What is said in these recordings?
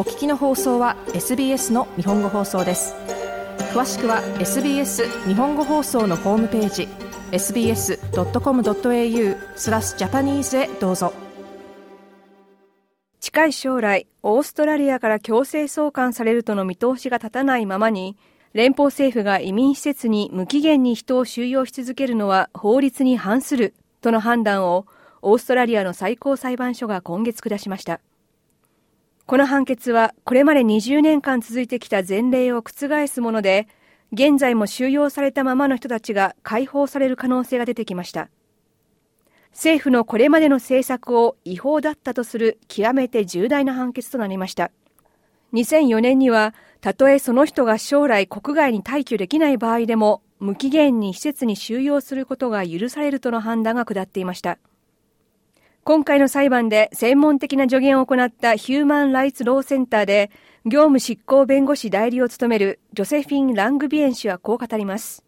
お聞きの放送は SBS の日本語放送です。詳しくは SBS 日本語放送のホームページ sbs.com.au スラスジャパニーズへどうぞ。近い将来オーストラリアから強制送還されるとの見通しが立たないままに連邦政府が移民施設に無期限に人を収容し続けるのは法律に反するとの判断をオーストラリアの最高裁判所が今月下しました。この判決はこれまで20年間続いてきた前例を覆すもので現在も収容されたままの人たちが解放される可能性が出てきました。政府のこれまでの政策を違法だったとする極めて重大な判決となりました。2004年にはたとえその人が将来国外に退去できない場合でも無期限に施設に収容することが許されるとの判断が下っていました。今回の裁判で専門的な助言を行ったヒューマン・ライツ・ローセンターで業務執行弁護士代理を務めるジョセフィン・ラングビエン氏はこう語ります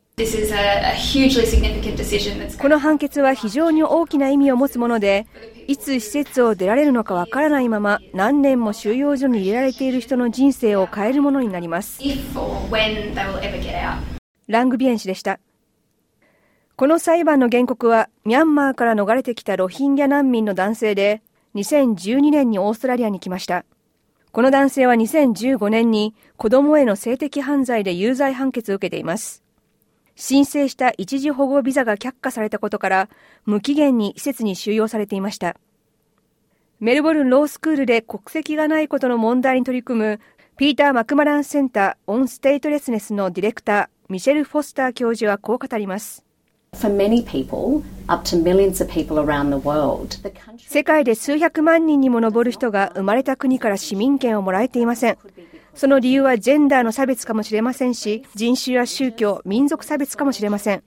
この判決は非常に大きな意味を持つもので、いつ施設を出られるのかわからないまま、何年も収容所に入れられている人の人生を変えるものになります。ラングビエン氏でした。この裁判の原告は、ミャンマーから逃れてきたロヒンギャ難民の男性で、2012年にオーストラリアに来ました。この男性は2015年に子供への性的犯罪で有罪判決を受けています。申請した一時保護ビザが却下されたことから無期限に施設に収容されていましたメルボルンロースクールで国籍がないことの問題に取り組む Peter McMullin Centre on Statelessness のディレクターミシェル・フォスター教授はこう語ります世界で数百万人にも上る人が生まれた国から市民権をもらえていません。その理由はジェンダーの差別かもしれませんし、人種や宗教、民族差別かもしれません。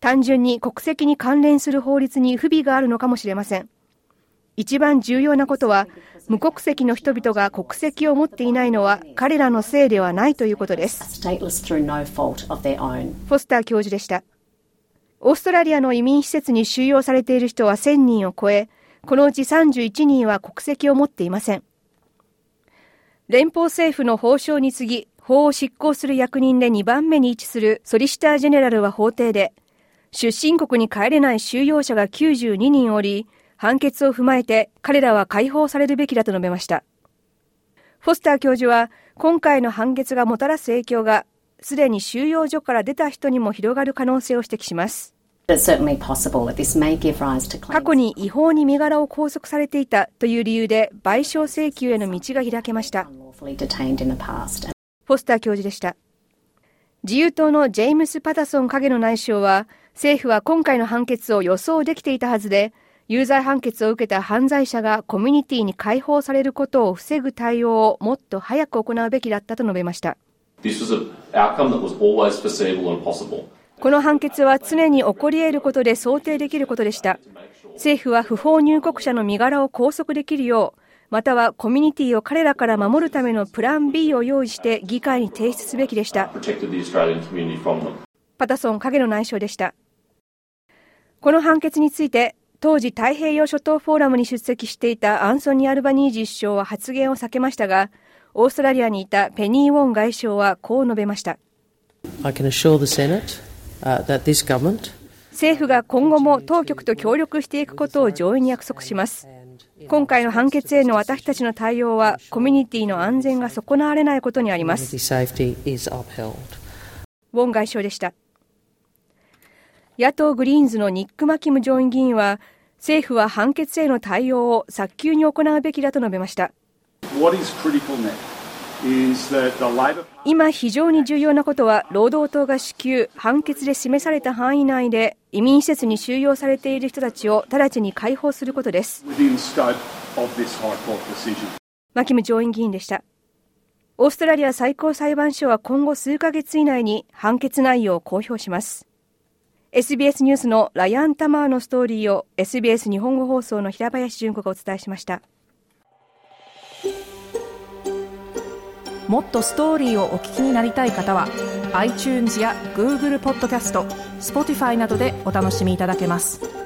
単純に国籍に関連する法律に不備があるのかもしれません。一番重要なことは、無国籍の人々が国籍を持っていないのは彼らのせいではないということです。フォスター教授でした。オーストラリアの移民施設に収容されている人は1000人を超え、このうち31人は国籍を持っていません。連邦政府の法相に次ぎ、法を執行する役人で2番目に位置するソリシタージェネラルは法廷で、出身国に帰れない収容者が92人おり、判決を踏まえて彼らは解放されるべきだと述べました。フォスター教授は、今回の判決がもたらす影響が、すでに収容所から出た人にも広がる可能性を指摘します。過去に違法に身柄を拘束されていたという理由で賠償請求への道が開けました。フォスター教授でした。自由党のジェームス・パタソン影の内相は、政府は今回の判決を予想できていたはずで、有罪判決を受けた犯罪者がコミュニティに解放されることを防ぐ対応をもっと早く行うべきだったと述べました。この判決は常に起こり得ることで想定できることでした。政府は不法入国者の身柄を拘束できるよう、またはコミュニティを彼らから守るためのプラン B を用意して議会に提出すべきでした。パタソン影の内相でした。この判決について、当時太平洋諸島フォーラムに出席していたアンソニー・アルバニージ首相は発言を避けましたが、オーストラリアにいたペニー・ウォン外相はこう述べました。I can assure the Senate 政府が今後も当局と協力していくことを上位に約束します。今回の判決への私たちの対応はコミュニティの安全が損なわれないことにあります。ウォン外相でした。野党グリーンズのニック・マキム上院議員は政府は判決への対応を早急に行うべきだと述べました。今非常に重要なことは労働党が支給判決で示された範囲内で移民施設に収容されている人たちを直ちに解放することです。マキム上院議員でした。オーストラリア最高裁判所は今後数ヶ月以内に判決内容を公表します SBS ニュースのライアン・タマーのストーリーを SBS 日本語放送の平林純子がお伝えしましたもっとストーリーをお聞きになりたい方は iTunes や Google ポッドキャスト Spotify などでお楽しみいただけます。